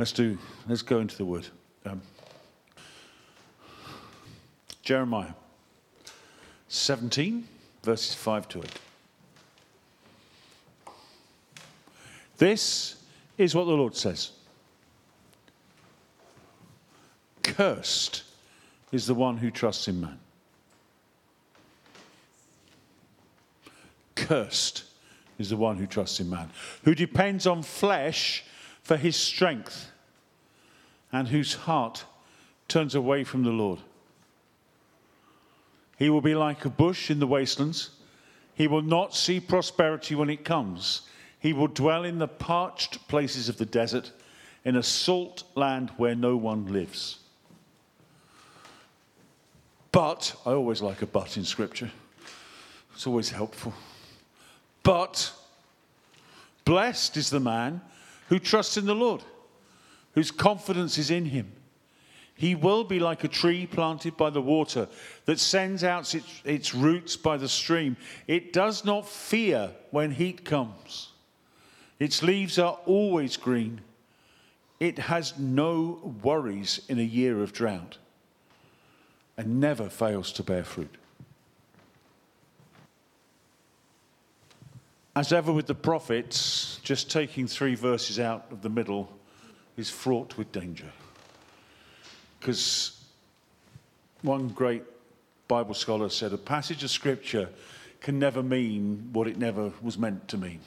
Let's do. Let's go into the word. Um, Jeremiah 17, verses 5 to 8. This is what the Lord says Cursed is the one who trusts in man. Cursed is the one who trusts in man, who depends on flesh for his strength, and whose heart turns away from the Lord. He will be like a bush in the wastelands. He will not see prosperity when it comes. He will dwell in the parched places of the desert, in a salt land where no one lives. But, I always like a but in Scripture, it's always helpful. But, blessed is the man who trusts in the Lord, whose confidence is in him. He will be like a tree planted by the water that sends out its, its, roots by the stream. It does not fear when heat comes, its leaves are always green. It has no worries in a year of drought and never fails to bear fruit. As ever with the prophets, just taking three verses out of the middle is fraught with danger. Because one great Bible scholar said a passage of scripture can never mean what it never was meant to mean.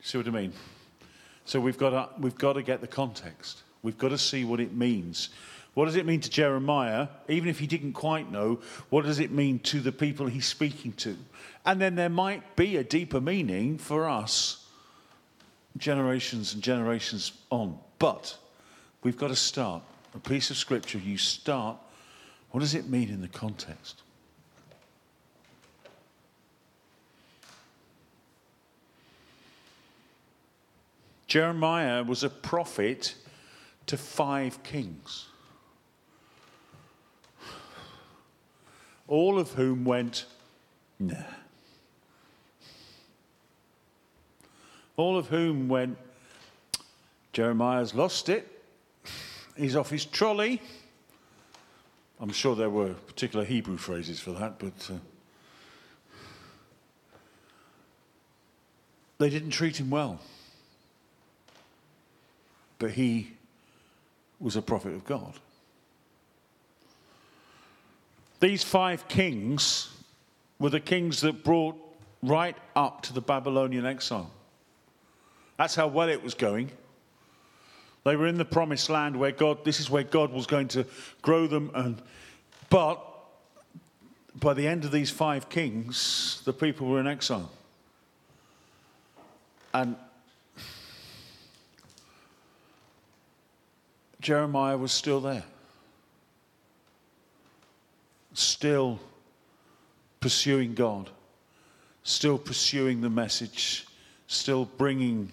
See what I mean? So we've got to, we've got to get the context. We've got to see what it means. What does it mean to Jeremiah? Even if he didn't quite know, what does it mean to the people he's speaking to? And then there might be a deeper meaning for us, generations and generations on. But we've got to start. A piece of scripture, you start. What does it mean in the context? Jeremiah was a prophet to five kings, all of whom went, nah. All of whom went, Jeremiah's lost it. He's off his trolley. I'm sure there were particular Hebrew phrases for that, but uh, they didn't treat him well but he was a prophet of God. These five kings were the kings that brought right up to the Babylonian exile. That's how well it was going. They were in the promised land where God, this is where God was going to grow them. And, but by the end of these five kings, the people were in exile. And Jeremiah was still there, still pursuing God, still pursuing the message, still bringing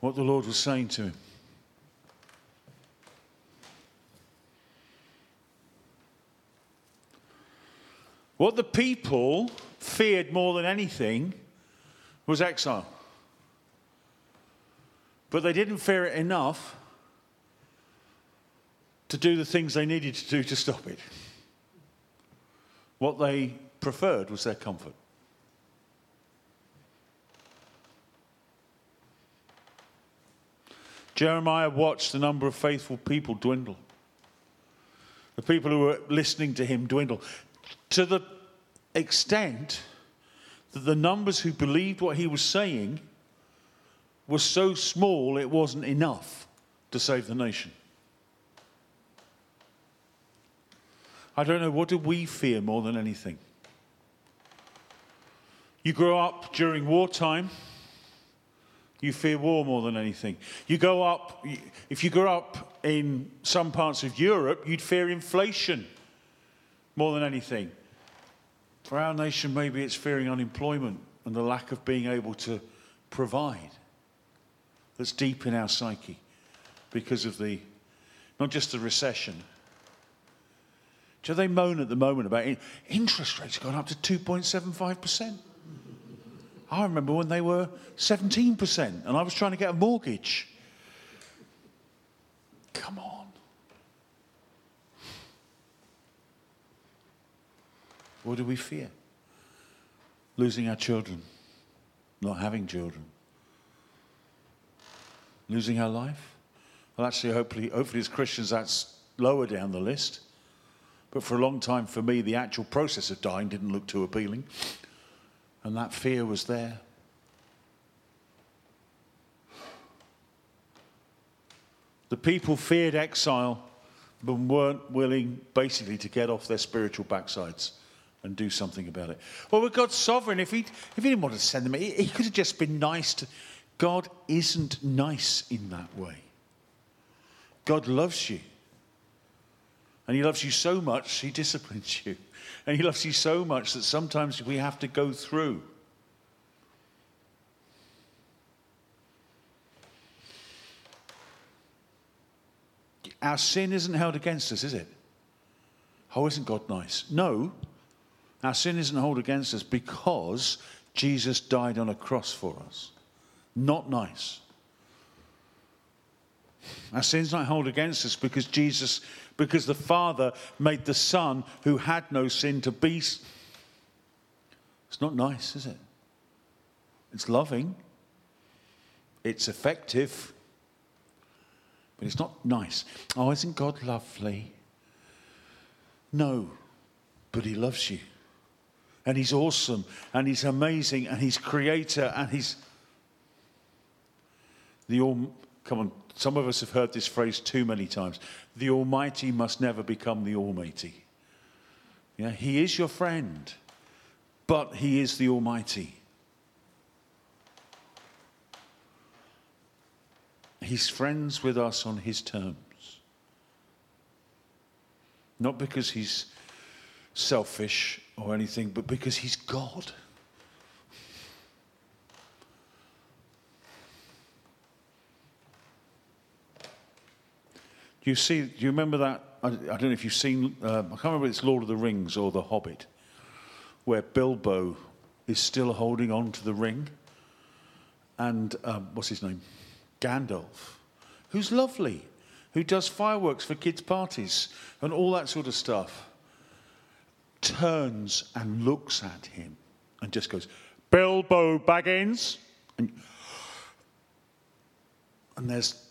what the Lord was saying to him. What the people feared more than anything was exile. But they didn't fear it enough to do the things they needed to do to stop it. What they preferred was their comfort. Jeremiah watched the number of faithful people dwindle. The people who were listening to him dwindle to the extent that the numbers who believed what he was saying were so small it wasn't enough to save the nation. I don't know, what do we fear more than anything? You grow up during wartime, you fear war more than anything. You go up, if you grow up in some parts of Europe, you'd fear inflation more than anything. For our nation, maybe it's fearing unemployment and the lack of being able to provide that's deep in our psyche because of the, not just the recession, do they moan at the moment about interest rates gone up to 2.75%? I remember when they were 17% and I was trying to get a mortgage. Come on. What do we fear? Losing our children, not having children, losing our life. Well, actually, hopefully, hopefully, as Christians, that's lower down the list. But for a long time, for me, the actual process of dying didn't look too appealing. And that fear was there. The people feared exile, but weren't willing basically to get off their spiritual backsides and do something about it. Well, with God's sovereign, if he, if he didn't want to send them, he, he could have just been nice to. God isn't nice in that way. God loves you. And he loves you so much, he disciplines you. And he loves you so much that sometimes we have to go through. Our sin isn't held against us, is it? Oh, isn't God nice? No. Our sin isn't held against us because Jesus died on a cross for us. Not nice. Our sin's not held against us because Jesus, because the Father made the Son who had no sin to be. It's not nice, is it? It's loving, it's effective, but it's not nice. Oh, isn't God lovely? No, but He loves you. And He's awesome, and He's amazing, and He's creator, and He's the all. Come on, some of us have heard this phrase too many times. The Almighty must never become the Almighty. Yeah, He is your friend, but He is the Almighty. He's friends with us on His terms. Not because He's selfish or anything, but because He's God. You see? Do you remember that? I, I don't know if you've seen. Um, I can't remember if it's Lord of the Rings or The Hobbit, where Bilbo is still holding on to the ring, and um, what's his name, Gandalf, who's lovely, who does fireworks for kids' parties and all that sort of stuff, turns and looks at him and just goes, Bilbo Baggins, and, and there's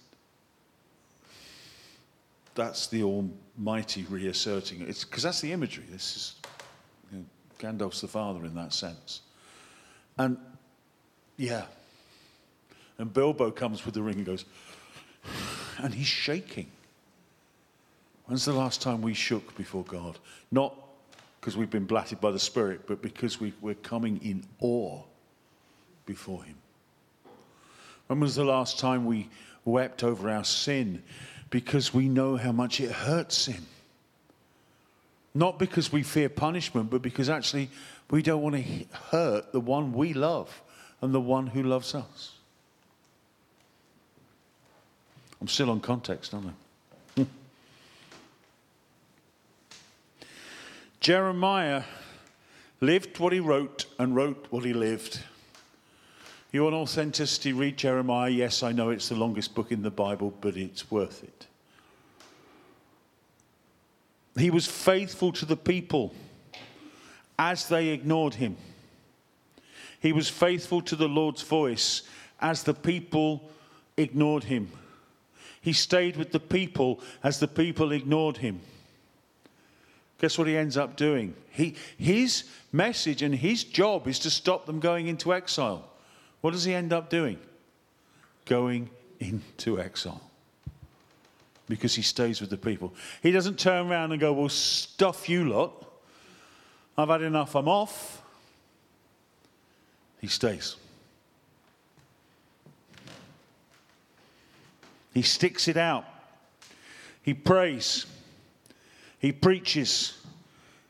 that's the Almighty reasserting it. Because that's the imagery. This is you know, Gandalf's the father in that sense. And yeah. And Bilbo comes with the ring and goes, and he's shaking. When's the last time we shook before God? Not because we've been blatted by the Spirit, but because we, we're coming in awe before Him. When was the last time we wept over our sin because we know how much it hurts him. Not because we fear punishment, but because actually we don't want to hurt the one we love and the one who loves us. I'm still on context, aren't I? Jeremiah lived what he wrote and wrote what he lived. You want authenticity? Read Jeremiah. Yes, I know it's the longest book in the Bible, but it's worth it. He was faithful to the people as they ignored him. He was faithful to the Lord's voice as the people ignored him. He stayed with the people as the people ignored him. Guess what he ends up doing? He, his message and his job is to stop them going into exile. What does he end up doing? Going into exile. Because he stays with the people. He doesn't turn around and go, Well, stuff you lot. I've had enough, I'm off. He stays. He sticks it out. He prays. He preaches.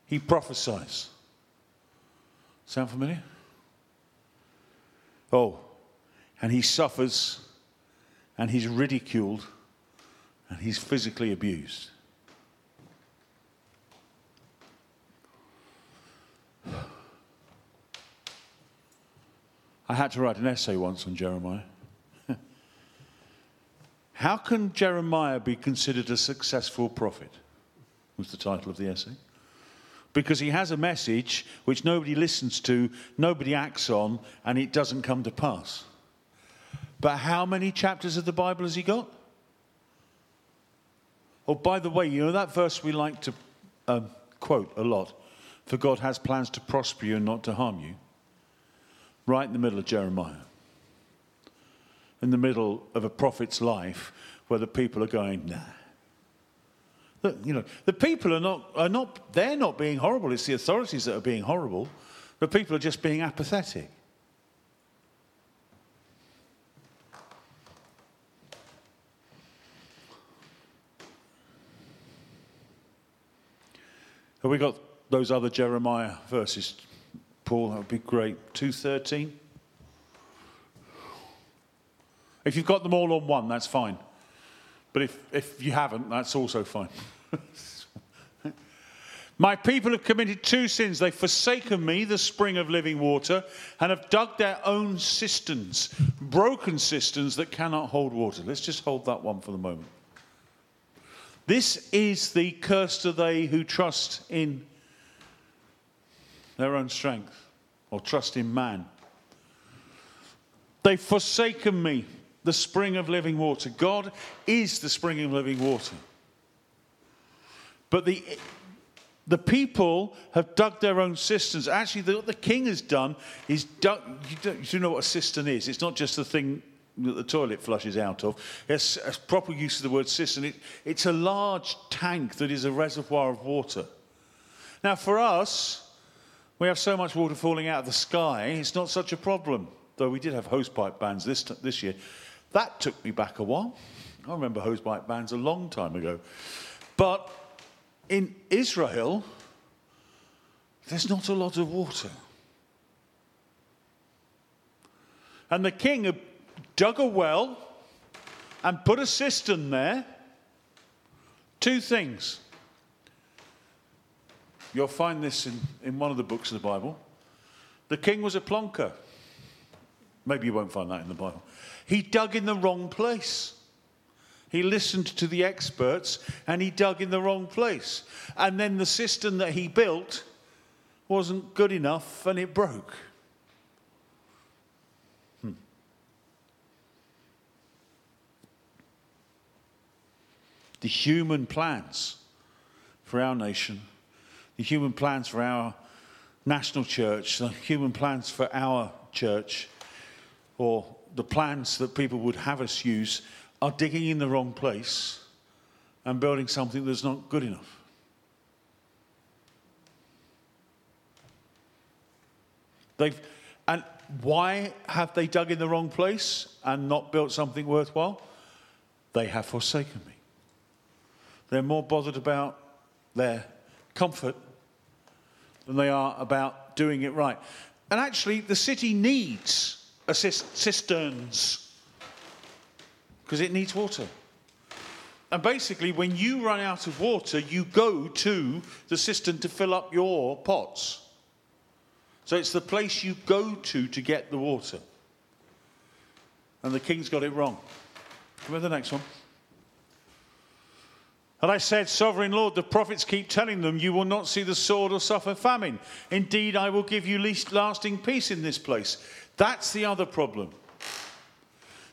He prophesies. Sound familiar? Oh, and he suffers and he's ridiculed and he's physically abused. I had to write an essay once on Jeremiah. How can Jeremiah be considered a successful prophet? Was the title of the essay. Because he has a message which nobody listens to, nobody acts on, and it doesn't come to pass. But how many chapters of the Bible has he got? Oh, by the way, you know that verse we like to um, quote a lot for God has plans to prosper you and not to harm you? Right in the middle of Jeremiah. In the middle of a prophet's life where the people are going, nah. You know, the people are not, are not, they're not being horrible. It's the authorities that are being horrible. The people are just being apathetic. Have we got those other Jeremiah verses? Paul, that would be great. 213. If you've got them all on one, that's fine. But if, if you haven't, that's also fine. My people have committed two sins. They've forsaken me, the spring of living water, and have dug their own cisterns, broken cisterns that cannot hold water. Let's just hold that one for the moment. This is the curse to they who trust in their own strength or trust in man. They've forsaken me, the spring of living water. God is the spring of living water. But the, the people have dug their own cisterns. Actually, what the king has done is dug. You, you know what a cistern is? It's not just the thing that the toilet flushes out of. It's a proper use of the word cistern. It, it's a large tank that is a reservoir of water. Now, for us, we have so much water falling out of the sky, it's not such a problem. Though we did have hosepipe bans this, this year. That took me back a while. I remember hosepipe bands a long time ago. But in Israel, there's not a lot of water. And the king dug a well and put a cistern there. Two things. You'll find this in, in one of the books of the Bible. The king was a plonker. Maybe you won't find that in the Bible. He dug in the wrong place. He listened to the experts and he dug in the wrong place. And then the cistern that he built wasn't good enough and it broke. Hmm. the human plans for our nation, the human plans for our national church, the human plans for our church, or the plans that people would have us use are digging in the wrong place and building something that's not good enough. They've, and why have they dug in the wrong place and not built something worthwhile? They have forsaken me. They're more bothered about their comfort than they are about doing it right. And actually, the city needs cisterns because it needs water. And basically, when you run out of water, you go to the cistern to fill up your pots. So it's the place you go to to get the water. And the king's got it wrong. Come on, the next one. And I said, Sovereign Lord, the prophets keep telling them, You will not see the sword or suffer famine. Indeed, I will give you least lasting peace in this place. That's the other problem.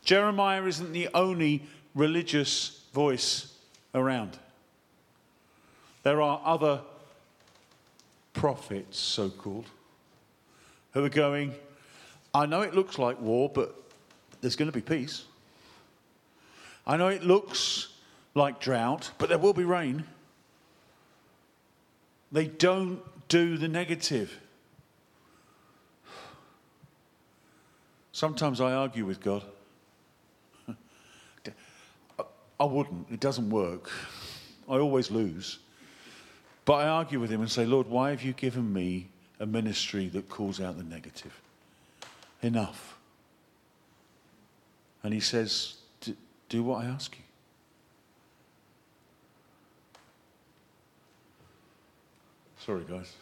Jeremiah isn't the only religious voice around. There are other prophets, so called, who are going, I know it looks like war, but there's going to be peace. I know it looks like drought, but there will be rain. They don't do the negative. Sometimes I argue with God. I wouldn't, it doesn't work. I always lose. But I argue with him and say, Lord, why have you given me a ministry that calls out the negative? Enough. And he says, Do what I ask you. Sorry, guys.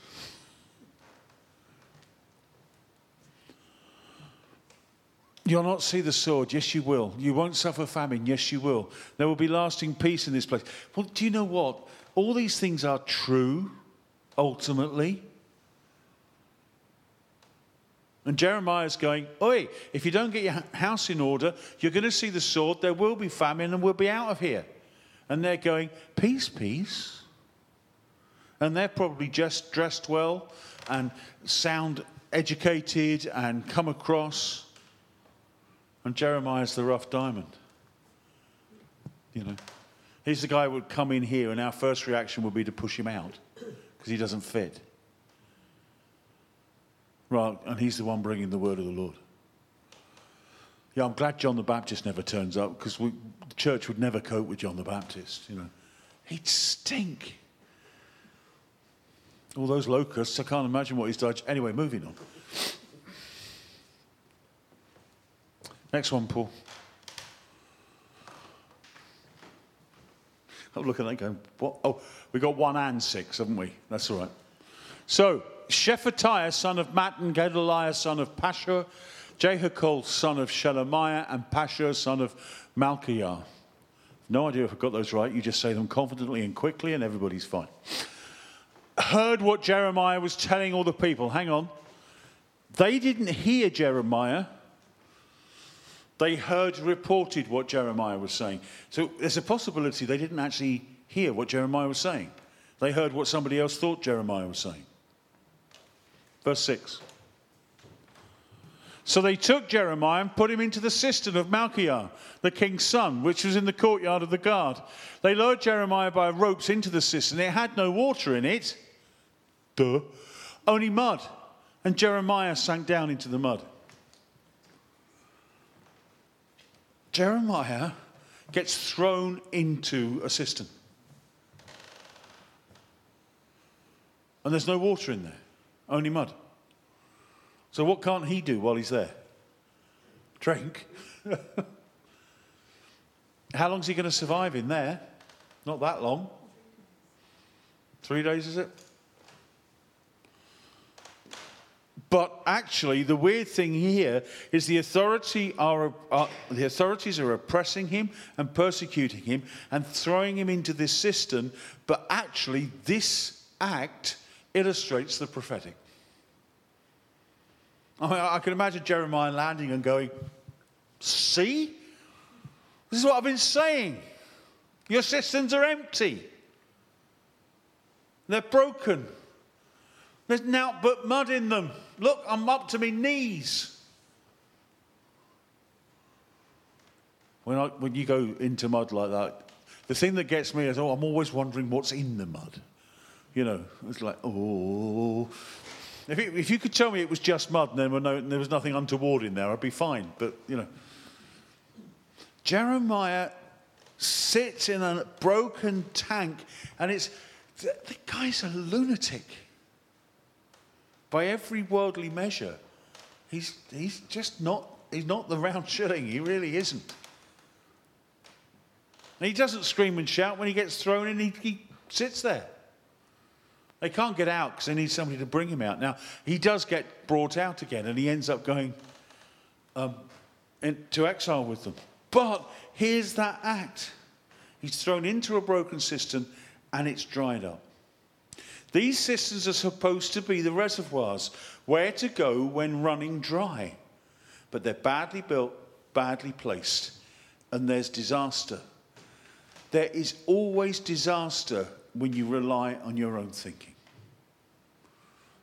You'll not see the sword. Yes, you will. You won't suffer famine. Yes, you will. There will be lasting peace in this place. Well, do you know what? All these things are true, ultimately. And Jeremiah's going, Oi, if you don't get your house in order, you're going to see the sword, there will be famine, and we'll be out of here. And they're going, Peace, peace. And they're probably just dressed well and sound educated and come across. And Jeremiah's the rough diamond. You know, he's the guy who would come in here, and our first reaction would be to push him out because he doesn't fit. Right, and he's the one bringing the word of the Lord. Yeah, I'm glad John the Baptist never turns up because the church would never cope with John the Baptist. You know, he'd stink. All those locusts, I can't imagine what he's done. Anyway, moving on. Next one, Paul. I'm looking at that going, what? Oh, we got one and six, haven't we? That's all right. So, Shephatiah, son of Mattan, Gedaliah, son of Pashur, Jehukal, son of Shelemiah, and Pashur, son of Malchiah. No idea if I got those right. You just say them confidently and quickly, and everybody's fine. Heard what Jeremiah was telling all the people. Hang on. They didn't hear Jeremiah. They heard reported what Jeremiah was saying. So there's a possibility they didn't actually hear what Jeremiah was saying. They heard what somebody else thought Jeremiah was saying. Verse 6. So they took Jeremiah and put him into the cistern of Malchiah, the king's son, which was in the courtyard of the guard. They lowered Jeremiah by ropes into the cistern. It had no water in it, duh, only mud. And Jeremiah sank down into the mud. Jeremiah gets thrown into a cistern. And there's no water in there. Only mud. So what can't he do while he's there? Drink. How long is he going to survive in there? Not that long. Three days, is it? But actually, the weird thing here is the, authority are, are, the authorities are oppressing him and persecuting him and throwing him into this cistern. But actually, this act illustrates the prophetic. I, mean, I can imagine Jeremiah landing and going, See? This is what I've been saying. Your cisterns are empty, they're broken. There's now but mud in them. Look, I'm up to my knees. When, I, when you go into mud like that, the thing that gets me is, oh, I'm always wondering what's in the mud. You know, it's like, oh, if, it, if you could tell me it was just mud and there, were no, there was nothing untoward in there, I'd be fine. But, you know. Jeremiah sits in a broken tank and it's. The, the guy's a lunatic. By every worldly measure, he's, he's just not, he's not the round shilling. He really isn't. And he doesn't scream and shout when he gets thrown in, he, he sits there. They can't get out because they need somebody to bring him out. Now, he does get brought out again and he ends up going um, into exile with them. But here's that act he's thrown into a broken cistern and it's dried up. These cisterns are supposed to be the reservoirs where to go when running dry. But they're badly built, badly placed, and there's disaster. There is always disaster when you rely on your own thinking.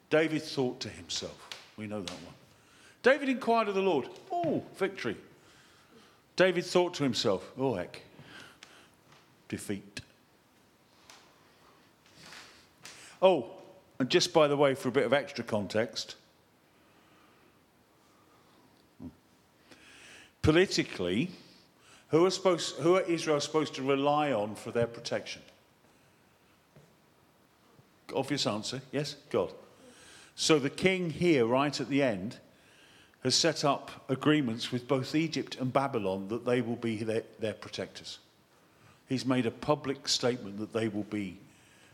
David thought to himself. We know that one. David inquired of the Lord. Oh, victory. David thought to himself, oh, heck, defeat. Oh, and just by the way, for a bit of extra context, politically, who are, supposed, who are Israel supposed to rely on for their protection? Obvious answer yes, God. So the king here, right at the end, has set up agreements with both Egypt and Babylon that they will be their, their protectors. He's made a public statement that they will be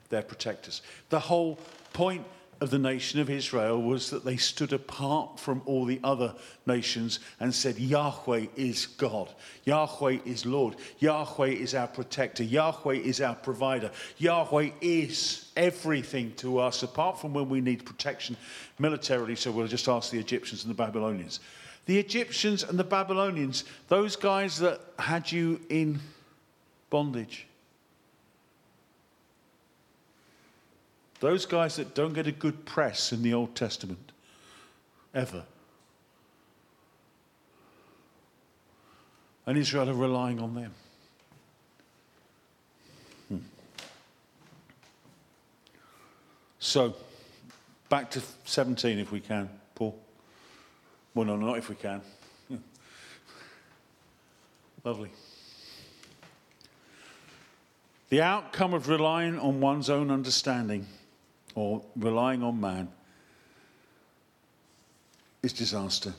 their protectors. The whole point of the nation of Israel was that they stood apart from all the other nations and said, Yahweh is God. Yahweh is Lord. Yahweh is our protector. Yahweh is our provider. Yahweh is everything to us, apart from when we need protection militarily. So we'll just ask the Egyptians and the Babylonians. The Egyptians and the Babylonians, those guys that had you in bondage Those guys that don't get a good press in the Old Testament, ever. And Israel are relying on them. Hmm. So, back to 17 if we can, Paul. Well, no, not if we can. Lovely. The outcome of relying on one's own understanding or relying on man is disaster.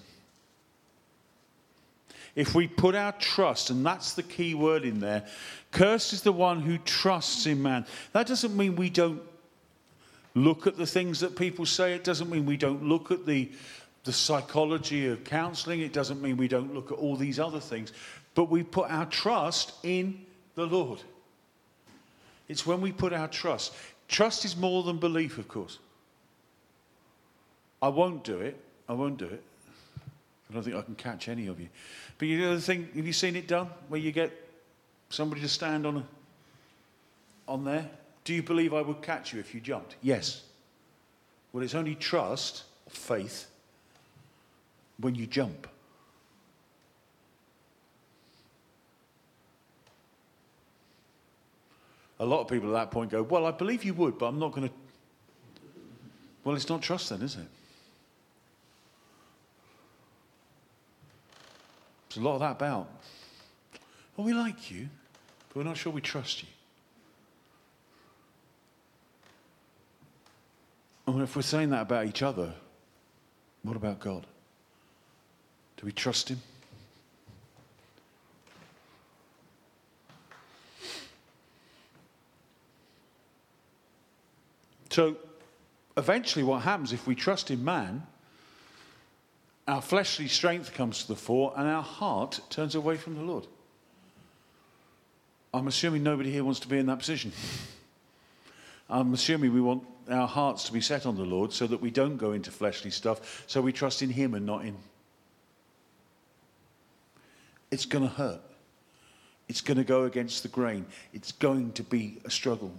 If we put our trust, and that's the key word in there, cursed is the one who trusts in man. That doesn't mean we don't look at the things that people say. It doesn't mean we don't look at the, the psychology of counseling. It doesn't mean we don't look at all these other things. But we put our trust in the Lord. It's when we put our trust. Trust is more than belief, of course. I won't do it. I won't do it. I don't think I can catch any of you. But you know the thing, have you seen it done? Where you get somebody to stand on a, on there? Do you believe I would catch you if you jumped? Yes. Well, it's only trust, faith, when you jump. A lot of people at that point go, Well, I believe you would, but I'm not going to. Well, it's not trust then, is it? There's a lot of that about. Well, we like you, but we're not sure we trust you. And if we're saying that about each other, what about God? Do we trust Him? So eventually, what happens if we trust in man, our fleshly strength comes to the fore and our heart turns away from the Lord. I'm assuming nobody here wants to be in that position. I'm assuming we want our hearts to be set on the Lord so that we don't go into fleshly stuff, so we trust in Him and not in. It's going to hurt. It's going to go against the grain. It's going to be a struggle.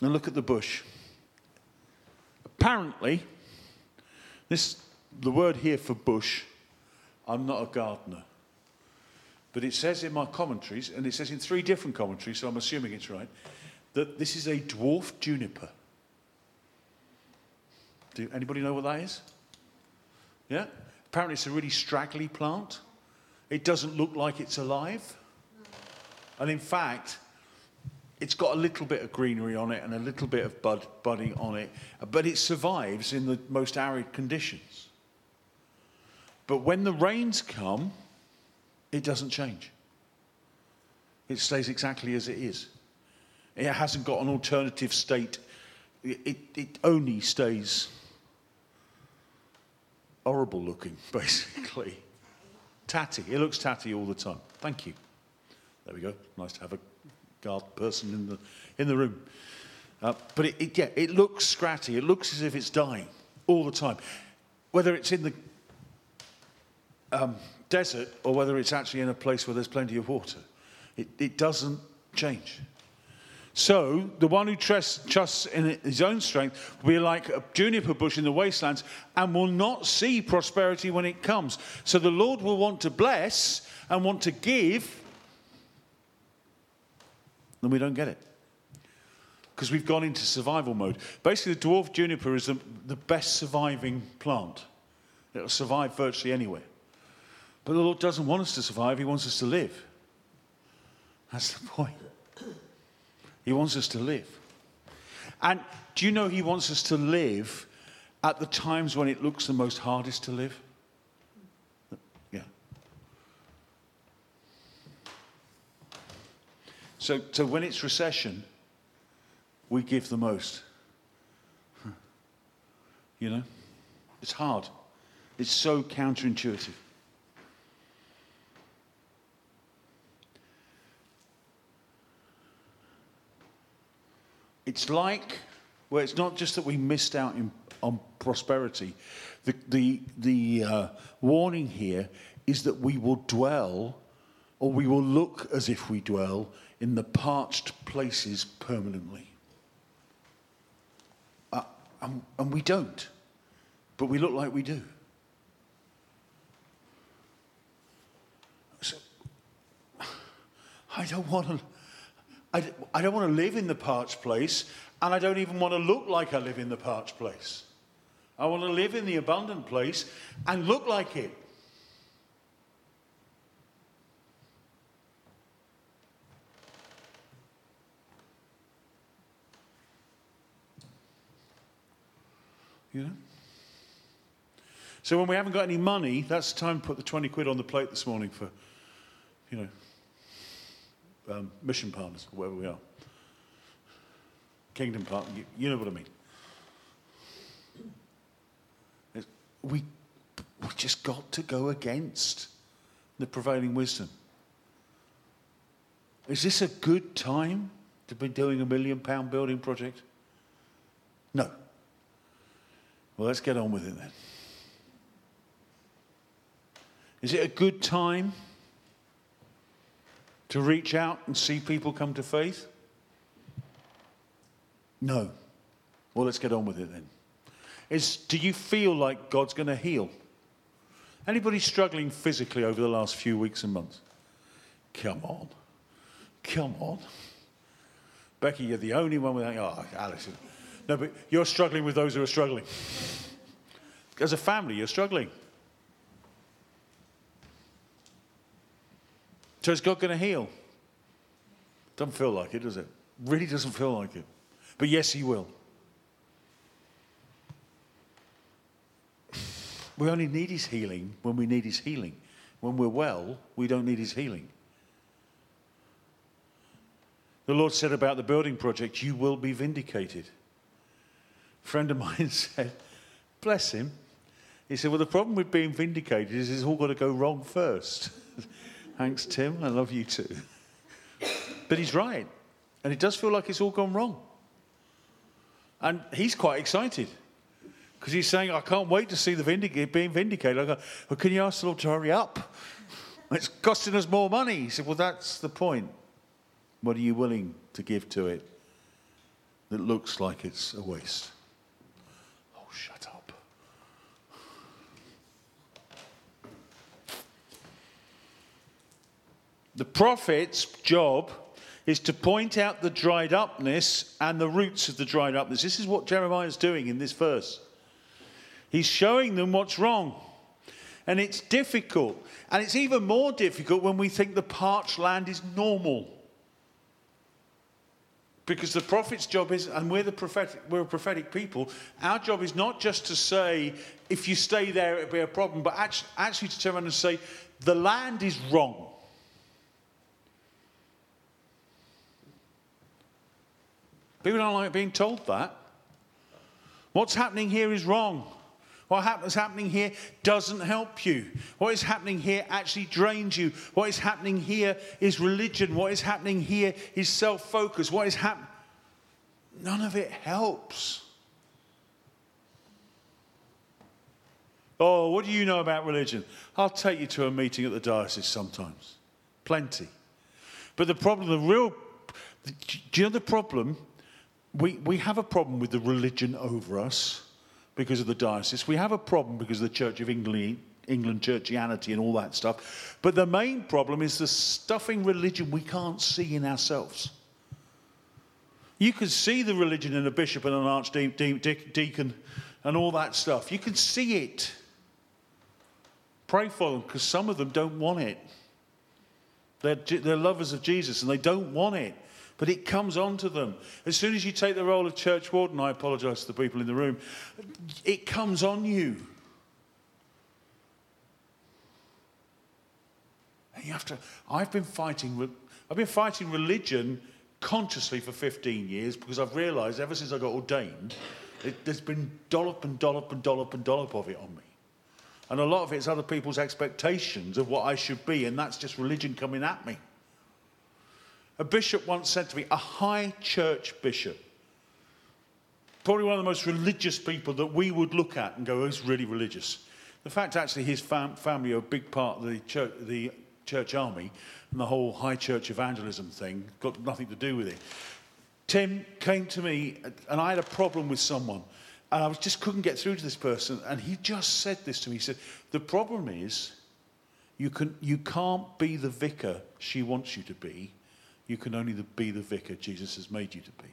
And look at the bush. Apparently, this the word here for bush, I'm not a gardener. But it says in my commentaries, and it says in three different commentaries, so I'm assuming it's right, that this is a dwarf juniper. Do anybody know what that is? Yeah? Apparently it's a really straggly plant. It doesn't look like it's alive. And in fact, it's got a little bit of greenery on it and a little bit of bud budding on it, but it survives in the most arid conditions. But when the rains come, it doesn't change. It stays exactly as it is. It hasn't got an alternative state. It, it, only stays horrible looking, basically. Tatty. It looks tatty all the time. Thank you. There we go. Nice to have a guard person in the, in the room. Uh, but it, it, yeah, it looks scratty. It looks as if it's dying all the time. Whether it's in the um, desert or whether it's actually in a place where there's plenty of water, it, it doesn't change. So the one who trusts, trusts in his own strength will be like a juniper bush in the wastelands and will not see prosperity when it comes. So the Lord will want to bless and want to give then we don't get it. Because we've gone into survival mode. Basically, the dwarf juniper is the, the best surviving plant. It'll survive virtually anywhere. But the Lord doesn't want us to survive, He wants us to live. That's the point. He wants us to live. And do you know He wants us to live at the times when it looks the most hardest to live? So, so when it's recession, we give the most. You know? It's hard. It's so counterintuitive. It's like, well, it's not just that we missed out in, on prosperity. The, the, the uh, warning here is that we will dwell, or we will look as if we dwell, in the parched places permanently. Uh, and, and we don't, but we look like we do. So, I don't want to. I, I don't want to live in the parched place, and I don't even want to look like I live in the parched place. I want to live in the abundant place and look like it. You know? So when we haven't got any money, that's the time to put the 20 quid on the plate this morning for, you know, um, mission partners, wherever we are. Kingdom partner, you, you know what I mean. It's, we, we just got to go against the prevailing wisdom. Is this a good time to be doing a million pound building project? No. Well, let's get on with it then. Is it a good time to reach out and see people come to faith? No. Well, let's get on with it then. Is, do you feel like God's going to heal? Anybody struggling physically over the last few weeks and months? Come on. Come on. Becky, you're the only one without. Oh, Alison. No, but you're struggling with those who are struggling. As a family, you're struggling. So is God going to heal? Doesn't feel like it, does it? Really doesn't feel like it. But yes, He will. We only need His healing when we need His healing. When we're well, we don't need His healing. The Lord said about the building project, You will be vindicated. Friend of mine said, Bless him. He said, Well, the problem with being vindicated is it's all got to go wrong first. Thanks, Tim. I love you too. But he's right. And it does feel like it's all gone wrong. And he's quite excited because he's saying, I can't wait to see the vindic- being vindicated. I go, Well, can you ask the Lord to hurry up? It's costing us more money. He said, Well, that's the point. What are you willing to give to it that looks like it's a waste? Shut up. The prophet's job is to point out the dried upness and the roots of the dried upness. This is what Jeremiah is doing in this verse. He's showing them what's wrong. And it's difficult. And it's even more difficult when we think the parched land is normal. Because the prophet's job is, and we're, the prophetic, we're a prophetic people, our job is not just to say, if you stay there, it'll be a problem, but actually, actually to turn around and say, the land is wrong. People don't like being told that. What's happening here is wrong. What is happening here doesn't help you. What is happening here actually drains you. What is happening here is religion. What is happening here is self focus. What is happening? None of it helps. Oh, what do you know about religion? I'll take you to a meeting at the diocese sometimes. Plenty. But the problem, the real, do you know the problem? We, we have a problem with the religion over us because of the diocese. We have a problem because of the Church of England, England churchianity and all that stuff. But the main problem is the stuffing religion we can't see in ourselves. You can see the religion in a bishop and an archdeacon and all that stuff. You can see it. Pray for them because some of them don't want it. They're, they're lovers of Jesus and they don't want it but it comes onto them. As soon as you take the role of church warden, I apologize to the people in the room, it comes on you. And you have to, I've been fighting, I've been fighting religion consciously for 15 years because I've realised ever since I got ordained, it, there's been dollop and dollop and dollop and dollop of it on me. And a lot of it's other people's expectations of what I should be, and that's just religion coming at me. A bishop once said to me, a high church bishop, probably one of the most religious people that we would look at and go, oh, he's really religious. The fact actually his fam- family are a big part of the church, the church army and the whole high church evangelism thing got nothing to do with it. Tim came to me and I had a problem with someone and I was, just couldn't get through to this person and he just said this to me. He said, the problem is you, can, you can't be the vicar she wants you to be. You can only be the vicar Jesus has made you to be.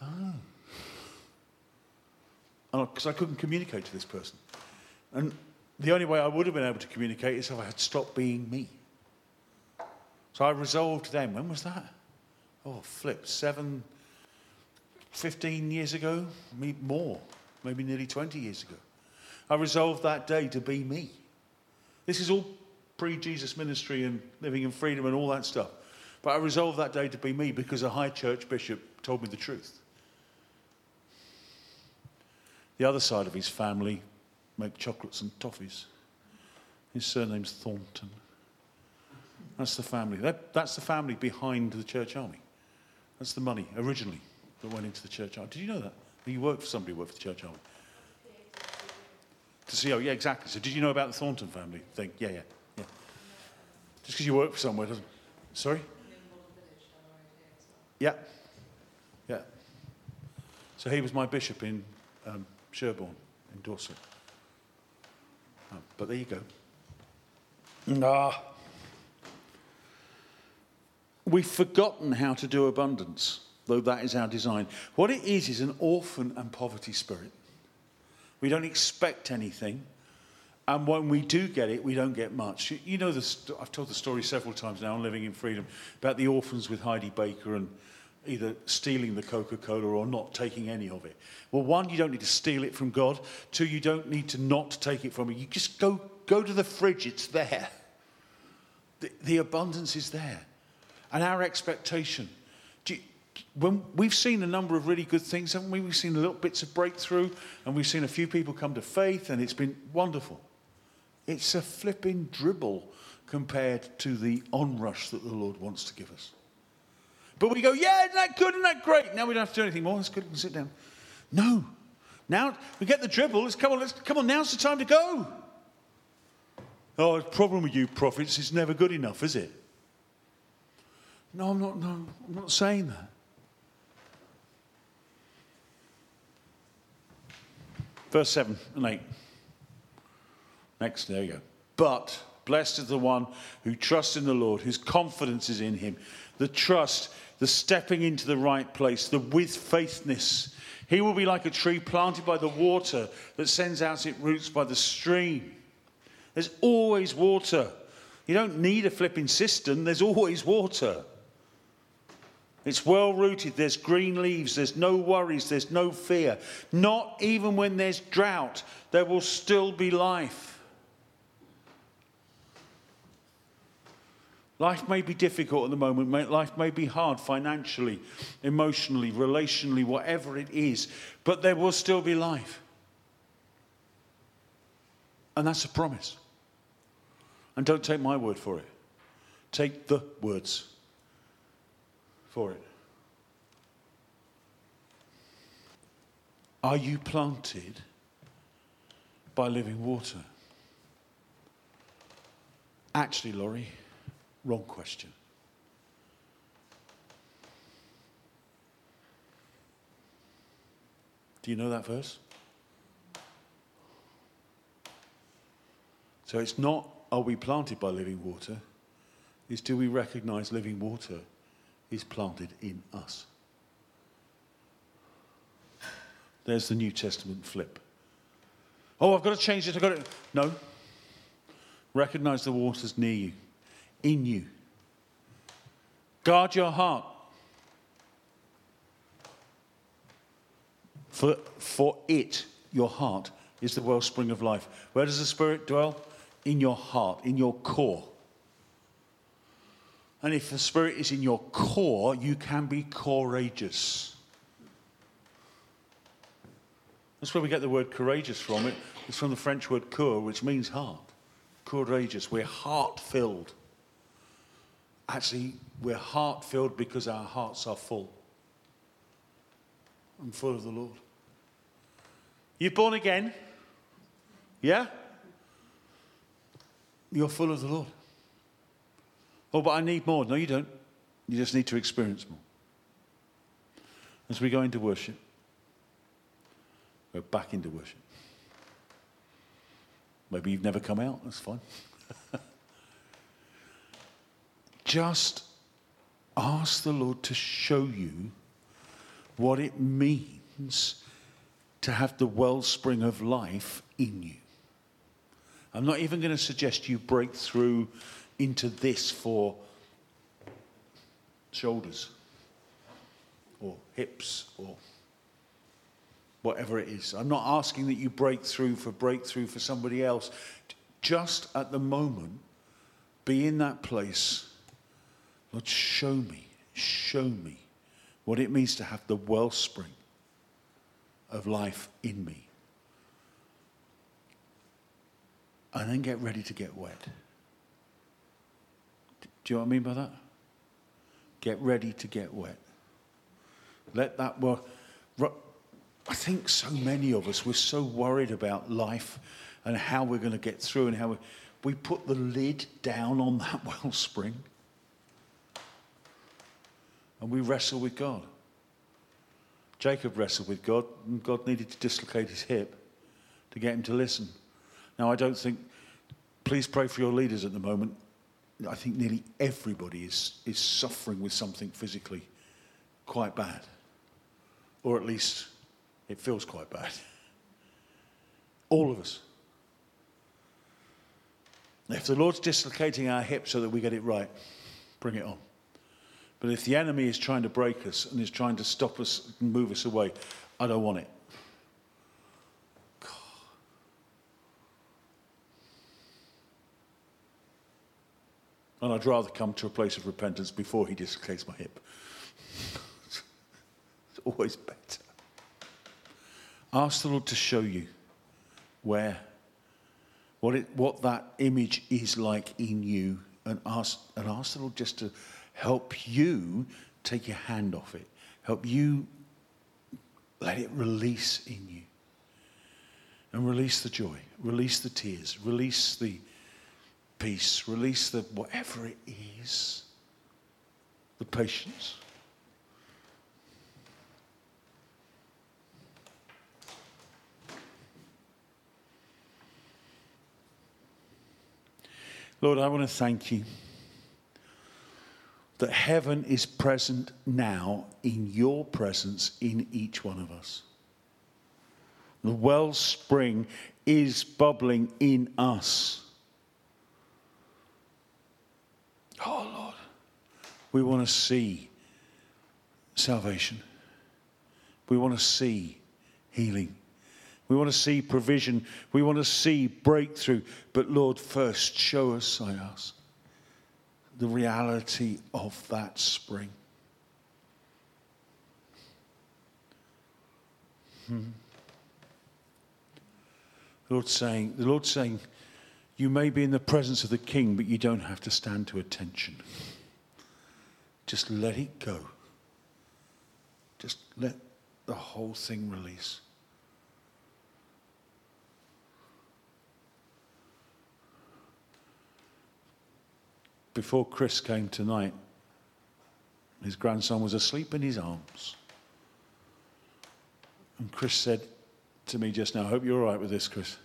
Ah. because I couldn't communicate to this person. And the only way I would have been able to communicate is if I had stopped being me. So I resolved then, when was that? Oh, flip, seven, 15 years ago, more, maybe nearly 20 years ago. I resolved that day to be me. This is all pre Jesus ministry and living in freedom and all that stuff. But I resolved that day to be me because a high church bishop told me the truth. The other side of his family make chocolates and toffees. His surname's Thornton. That's the family. That, that's the family behind the church army. That's the money originally that went into the church army. Did you know that? You worked for somebody who worked for the church army. To see, oh, yeah, exactly. So, did you know about the Thornton family thing? Yeah, yeah, yeah. Just because you work for somewhere doesn't. Sorry? Yeah. Yeah. So, he was my bishop in um, Sherborne in Dorset. Oh, but there you go. Nah. We've forgotten how to do abundance, though that is our design. What it is is an orphan and poverty spirit. We don't expect anything. And when we do get it, we don't get much. You know, I've told the story several times now on Living in Freedom about the orphans with Heidi Baker and either stealing the Coca Cola or not taking any of it. Well, one, you don't need to steal it from God. Two, you don't need to not take it from Him. You just go, go to the fridge, it's there. The, the abundance is there. And our expectation. When we've seen a number of really good things, haven't we? We've seen little bits of breakthrough, and we've seen a few people come to faith, and it's been wonderful. It's a flipping dribble compared to the onrush that the Lord wants to give us. But we go, yeah, isn't that good? Isn't that great? Now we don't have to do anything more. That's good. We can sit down. No. Now we get the dribble. Let's come on. Let's come on. Now's the time to go. Oh, the problem with you prophets is never good enough, is it? No, I'm not. No, I'm not saying that. Verse seven and eight. Next, there you go. But blessed is the one who trusts in the Lord, whose confidence is in Him. The trust the stepping into the right place, the with faithness. He will be like a tree planted by the water that sends out its roots by the stream. There's always water. You don't need a flipping cistern, there's always water. It's well rooted, there's green leaves, there's no worries, there's no fear. Not even when there's drought, there will still be life. Life may be difficult at the moment. Life may be hard financially, emotionally, relationally, whatever it is, but there will still be life. And that's a promise. And don't take my word for it, take the words for it. Are you planted by living water? Actually, Laurie. Wrong question. Do you know that verse? So it's not, are we planted by living water? It's do we recognize living water is planted in us? There's the New Testament flip. Oh, I've got to change it. I've got to. No. Recognize the water's near you in you. Guard your heart. For, for it, your heart, is the wellspring of life. Where does the Spirit dwell? In your heart, in your core. And if the Spirit is in your core, you can be courageous. That's where we get the word courageous from. It, it's from the French word coeur, which means heart. Courageous. We're heart filled. Actually, we're heart filled because our hearts are full. I'm full of the Lord. You're born again? Yeah? You're full of the Lord. Oh, but I need more. No, you don't. You just need to experience more. As we go into worship, we're back into worship. Maybe you've never come out. That's fine. just ask the Lord to show you what it means to have the wellspring of life in you. I'm not even going to suggest you break through into this for shoulders or hips or whatever it is. I'm not asking that you break through for breakthrough for somebody else. Just at the moment, be in that place. Lord, show me, show me what it means to have the wellspring of life in me. And then get ready to get wet. Do you know what I mean by that? Get ready to get wet. Let that work. I think so many of us, we're so worried about life and how we're going to get through and how we, we put the lid down on that wellspring and we wrestle with God. Jacob wrestled with God, and God needed to dislocate his hip to get him to listen. Now, I don't think, please pray for your leaders at the moment. I think nearly everybody is, is suffering with something physically quite bad, or at least it feels quite bad. All of us. If the Lord's dislocating our hips so that we get it right, bring it on. But if the enemy is trying to break us and is trying to stop us and move us away, I don't want it. And I'd rather come to a place of repentance before he dislocates my hip. it's always better. Ask the Lord to show you where, what, it, what that image is like in you, and ask, and ask the Lord just to help you take your hand off it, help you let it release in you. And release the joy, release the tears, release the peace, release the whatever it is, the patience. Lord, I want to thank you that heaven is present now in your presence in each one of us. The wellspring is bubbling in us. Oh, Lord, we want to see salvation. We want to see healing. We want to see provision. We want to see breakthrough. But Lord, first, show us, I ask the reality of that spring. Hmm. The Lord's saying, the Lord's saying, you may be in the presence of the king, but you don't have to stand to attention. Just let it go. Just let the whole thing release. before Chris came tonight, his grandson was asleep in his arms. And Chris said to me just now, I hope you're all right with this, Chris.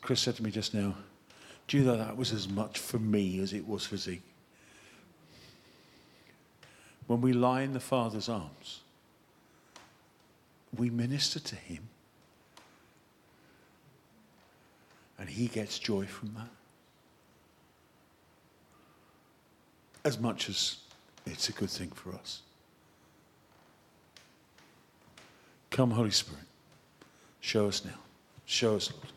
Chris said to me just now, Do you know that was as much for me as it was for Zeke? When we lie in the Father's arms, we minister to him. And he gets joy from that. as much as it's a good thing for us. Come, Holy Spirit. Show us now. Show us, Lord.